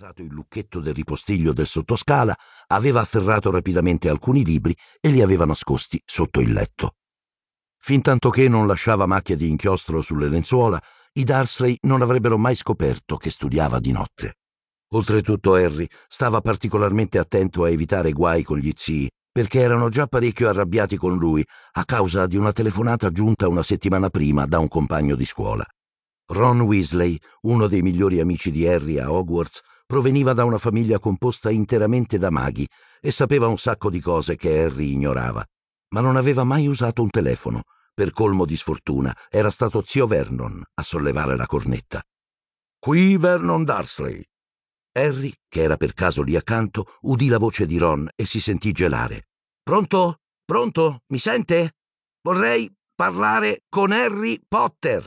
Alzato il lucchetto del ripostiglio del sottoscala, aveva afferrato rapidamente alcuni libri e li aveva nascosti sotto il letto. Fintanto che non lasciava macchie di inchiostro sulle lenzuola, i Darsley non avrebbero mai scoperto che studiava di notte. Oltretutto Harry stava particolarmente attento a evitare guai con gli zii, perché erano già parecchio arrabbiati con lui a causa di una telefonata giunta una settimana prima da un compagno di scuola. Ron Weasley, uno dei migliori amici di Harry a Hogwarts, proveniva da una famiglia composta interamente da maghi e sapeva un sacco di cose che Harry ignorava, ma non aveva mai usato un telefono. Per colmo di sfortuna era stato zio Vernon a sollevare la cornetta. Qui Vernon Darsley. Harry, che era per caso lì accanto, udì la voce di Ron e si sentì gelare. Pronto? Pronto? Mi sente? Vorrei parlare con Harry Potter.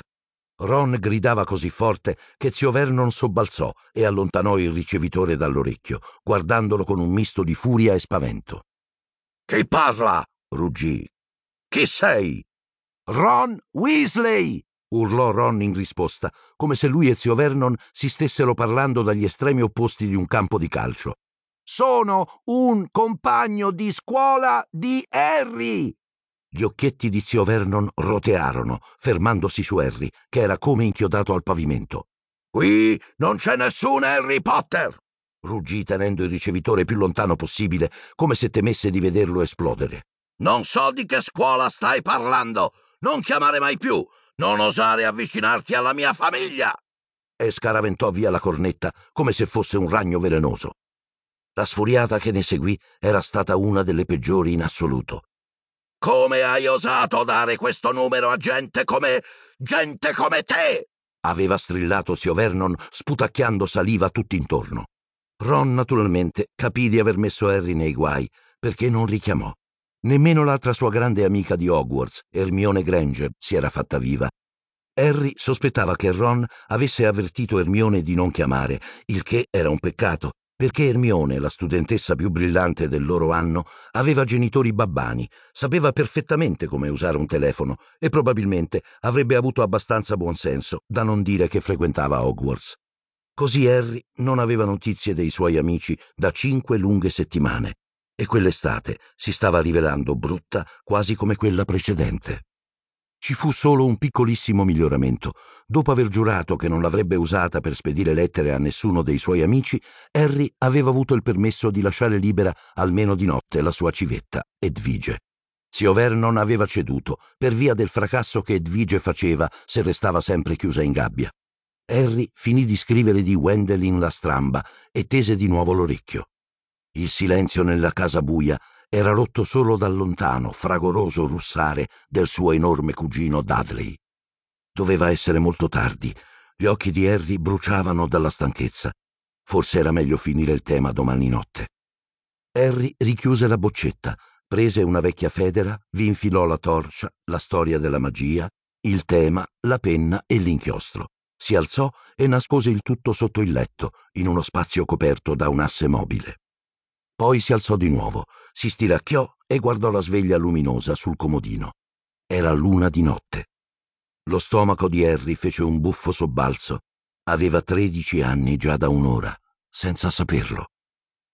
Ron gridava così forte che zio Vernon sobbalzò e allontanò il ricevitore dall'orecchio, guardandolo con un misto di furia e spavento. Chi parla? ruggì. Chi sei? Ron Weasley! urlò Ron in risposta, come se lui e zio Vernon si stessero parlando dagli estremi opposti di un campo di calcio. Sono un compagno di scuola di Harry! Gli occhietti di zio Vernon rotearono, fermandosi su Harry, che era come inchiodato al pavimento. Qui non c'è nessun Harry Potter! ruggì tenendo il ricevitore più lontano possibile, come se temesse di vederlo esplodere. Non so di che scuola stai parlando! Non chiamare mai più! Non osare avvicinarti alla mia famiglia! E scaraventò via la cornetta come se fosse un ragno velenoso. La sfuriata che ne seguì era stata una delle peggiori in assoluto. Come hai osato dare questo numero a gente come. gente come te? aveva strillato zio Vernon, sputacchiando saliva tutt'intorno. Ron, naturalmente, capì di aver messo Harry nei guai, perché non richiamò. Nemmeno l'altra sua grande amica di Hogwarts, Hermione Granger, si era fatta viva. Harry sospettava che Ron avesse avvertito Hermione di non chiamare, il che era un peccato, perché Ermione, la studentessa più brillante del loro anno, aveva genitori babbani, sapeva perfettamente come usare un telefono e probabilmente avrebbe avuto abbastanza buonsenso da non dire che frequentava Hogwarts. Così Harry non aveva notizie dei suoi amici da cinque lunghe settimane e quell'estate si stava rivelando brutta quasi come quella precedente. Ci fu solo un piccolissimo miglioramento. Dopo aver giurato che non l'avrebbe usata per spedire lettere a nessuno dei suoi amici, Harry aveva avuto il permesso di lasciare libera almeno di notte la sua civetta, Edvige. Zio Vernon aveva ceduto per via del fracasso che Edvige faceva se restava sempre chiusa in gabbia. Harry finì di scrivere di Wendelin la stramba e tese di nuovo l'orecchio. Il silenzio nella casa buia era rotto solo dal lontano, fragoroso russare del suo enorme cugino Dudley. Doveva essere molto tardi. Gli occhi di Harry bruciavano dalla stanchezza. Forse era meglio finire il tema domani notte. Harry richiuse la boccetta, prese una vecchia federa, vi infilò la torcia, la storia della magia, il tema, la penna e l'inchiostro. Si alzò e nascose il tutto sotto il letto, in uno spazio coperto da un asse mobile. Poi si alzò di nuovo, si stiracchiò e guardò la sveglia luminosa sul comodino. Era luna di notte. Lo stomaco di Harry fece un buffo sobbalzo. Aveva tredici anni già da un'ora, senza saperlo.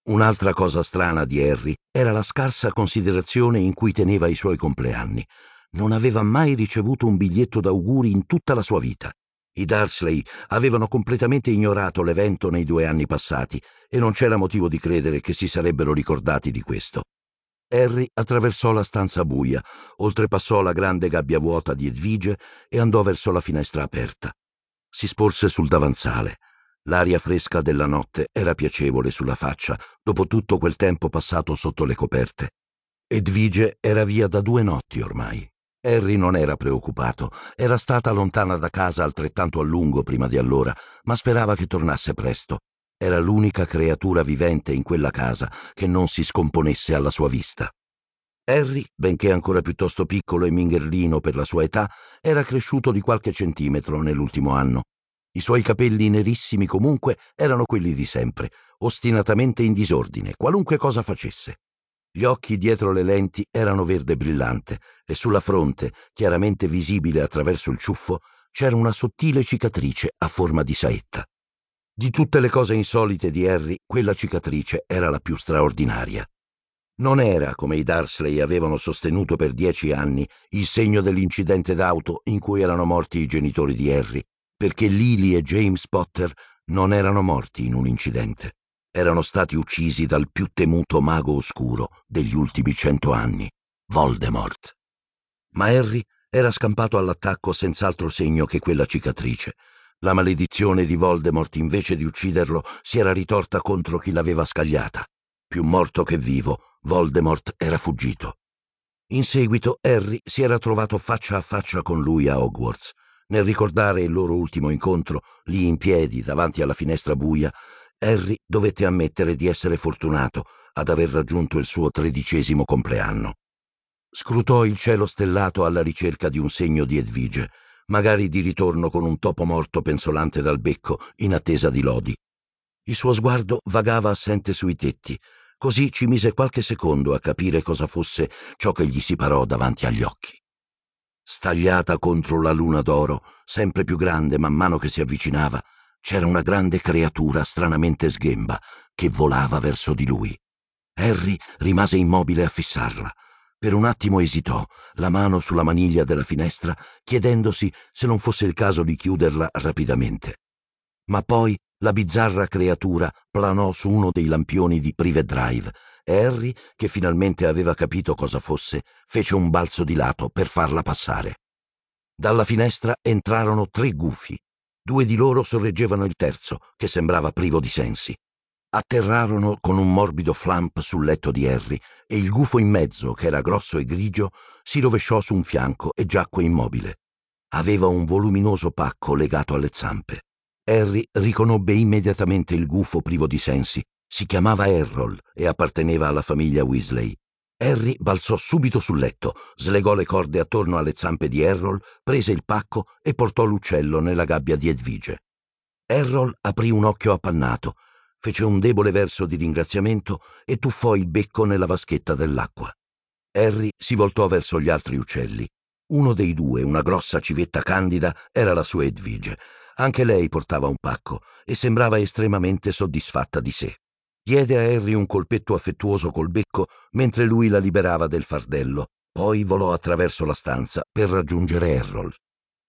Un'altra cosa strana di Harry era la scarsa considerazione in cui teneva i suoi compleanni. Non aveva mai ricevuto un biglietto d'auguri in tutta la sua vita. I Darsley avevano completamente ignorato l'evento nei due anni passati e non c'era motivo di credere che si sarebbero ricordati di questo. Harry attraversò la stanza buia, oltrepassò la grande gabbia vuota di Edvige e andò verso la finestra aperta. Si sporse sul davanzale. L'aria fresca della notte era piacevole sulla faccia dopo tutto quel tempo passato sotto le coperte. Edvige era via da due notti ormai. Harry non era preoccupato, era stata lontana da casa altrettanto a lungo prima di allora, ma sperava che tornasse presto. Era l'unica creatura vivente in quella casa che non si scomponesse alla sua vista. Harry, benché ancora piuttosto piccolo e mingherlino per la sua età, era cresciuto di qualche centimetro nell'ultimo anno. I suoi capelli nerissimi comunque erano quelli di sempre, ostinatamente in disordine, qualunque cosa facesse. Gli occhi dietro le lenti erano verde brillante e sulla fronte, chiaramente visibile attraverso il ciuffo, c'era una sottile cicatrice a forma di saetta. Di tutte le cose insolite di Harry, quella cicatrice era la più straordinaria. Non era, come i Darsley avevano sostenuto per dieci anni, il segno dell'incidente d'auto in cui erano morti i genitori di Harry, perché Lily e James Potter non erano morti in un incidente. Erano stati uccisi dal più temuto mago oscuro degli ultimi cento anni, Voldemort. Ma Harry era scampato all'attacco senz'altro segno che quella cicatrice. La maledizione di Voldemort, invece di ucciderlo, si era ritorta contro chi l'aveva scagliata. Più morto che vivo, Voldemort era fuggito. In seguito Harry si era trovato faccia a faccia con lui a Hogwarts. Nel ricordare il loro ultimo incontro, lì in piedi davanti alla finestra buia, Harry dovette ammettere di essere fortunato ad aver raggiunto il suo tredicesimo compleanno. Scrutò il cielo stellato alla ricerca di un segno di Edvige, magari di ritorno con un topo morto pensolante dal becco in attesa di lodi. Il suo sguardo vagava assente sui tetti, così ci mise qualche secondo a capire cosa fosse ciò che gli si parò davanti agli occhi. Stagliata contro la luna d'oro, sempre più grande man mano che si avvicinava, c'era una grande creatura stranamente sghemba che volava verso di lui. Harry rimase immobile a fissarla. Per un attimo esitò, la mano sulla maniglia della finestra, chiedendosi se non fosse il caso di chiuderla rapidamente. Ma poi la bizzarra creatura planò su uno dei lampioni di Privet Drive e Harry, che finalmente aveva capito cosa fosse, fece un balzo di lato per farla passare. Dalla finestra entrarono tre gufi. Due di loro sorreggevano il terzo, che sembrava privo di sensi. Atterrarono con un morbido flamp sul letto di Harry e il gufo in mezzo, che era grosso e grigio, si rovesciò su un fianco e giacque immobile. Aveva un voluminoso pacco legato alle zampe. Harry riconobbe immediatamente il gufo privo di sensi. Si chiamava Errol e apparteneva alla famiglia Weasley. Harry balzò subito sul letto, slegò le corde attorno alle zampe di Errol, prese il pacco e portò l'uccello nella gabbia di Edvige. Errol aprì un occhio appannato fece un debole verso di ringraziamento e tuffò il becco nella vaschetta dell'acqua. Harry si voltò verso gli altri uccelli. Uno dei due, una grossa civetta candida, era la sua Edvige. Anche lei portava un pacco e sembrava estremamente soddisfatta di sé. Diede a Harry un colpetto affettuoso col becco mentre lui la liberava del fardello, poi volò attraverso la stanza per raggiungere Errol.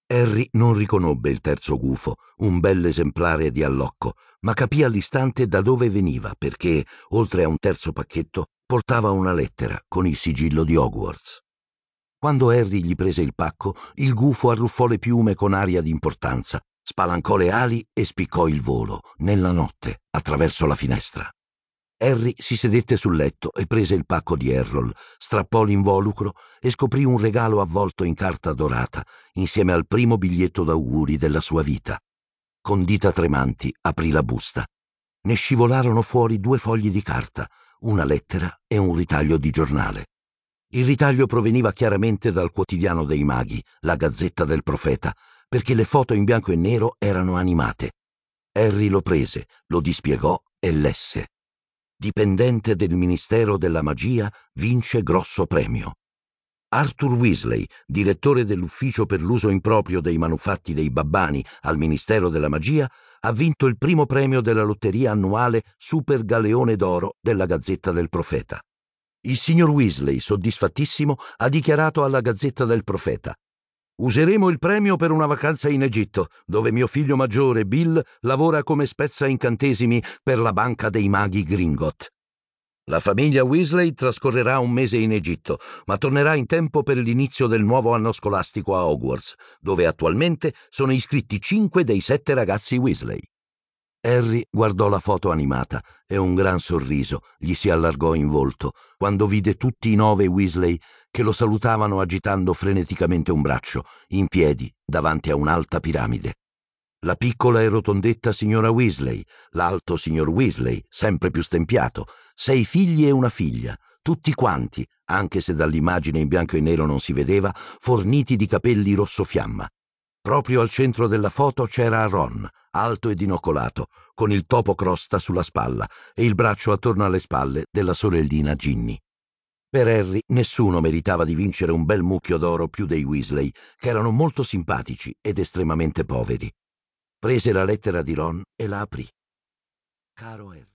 Harry non riconobbe il terzo gufo, un bell'esemplare di allocco, ma capì all'istante da dove veniva perché, oltre a un terzo pacchetto, portava una lettera con il sigillo di Hogwarts. Quando Harry gli prese il pacco, il gufo arruffò le piume con aria di importanza, spalancò le ali e spiccò il volo, nella notte, attraverso la finestra. Harry si sedette sul letto e prese il pacco di Errol, strappò l'involucro e scoprì un regalo avvolto in carta dorata, insieme al primo biglietto d'auguri della sua vita. Con dita tremanti aprì la busta. Ne scivolarono fuori due fogli di carta, una lettera e un ritaglio di giornale. Il ritaglio proveniva chiaramente dal quotidiano dei maghi, la Gazzetta del Profeta, perché le foto in bianco e nero erano animate. Harry lo prese, lo dispiegò e lesse dipendente del Ministero della Magia, vince grosso premio. Arthur Weasley, direttore dell'ufficio per l'uso improprio dei manufatti dei babbani al Ministero della Magia, ha vinto il primo premio della lotteria annuale Super Galeone d'Oro della Gazzetta del Profeta. Il signor Weasley, soddisfattissimo, ha dichiarato alla Gazzetta del Profeta Useremo il premio per una vacanza in Egitto, dove mio figlio maggiore, Bill, lavora come spezza incantesimi per la banca dei maghi Gringot. La famiglia Weasley trascorrerà un mese in Egitto, ma tornerà in tempo per l'inizio del nuovo anno scolastico a Hogwarts, dove attualmente sono iscritti cinque dei sette ragazzi Weasley. Harry guardò la foto animata e un gran sorriso gli si allargò in volto quando vide tutti i nove Weasley che lo salutavano agitando freneticamente un braccio, in piedi, davanti a un'alta piramide. La piccola e rotondetta signora Weasley, l'alto signor Weasley, sempre più stempiato, sei figli e una figlia, tutti quanti, anche se dall'immagine in bianco e nero non si vedeva, forniti di capelli rosso fiamma. Proprio al centro della foto c'era Ron, alto e dinocolato, con il topo crosta sulla spalla e il braccio attorno alle spalle della sorellina Ginny. Per Harry nessuno meritava di vincere un bel mucchio d'oro più dei Weasley, che erano molto simpatici ed estremamente poveri. Prese la lettera di Ron e la aprì. Caro Harry,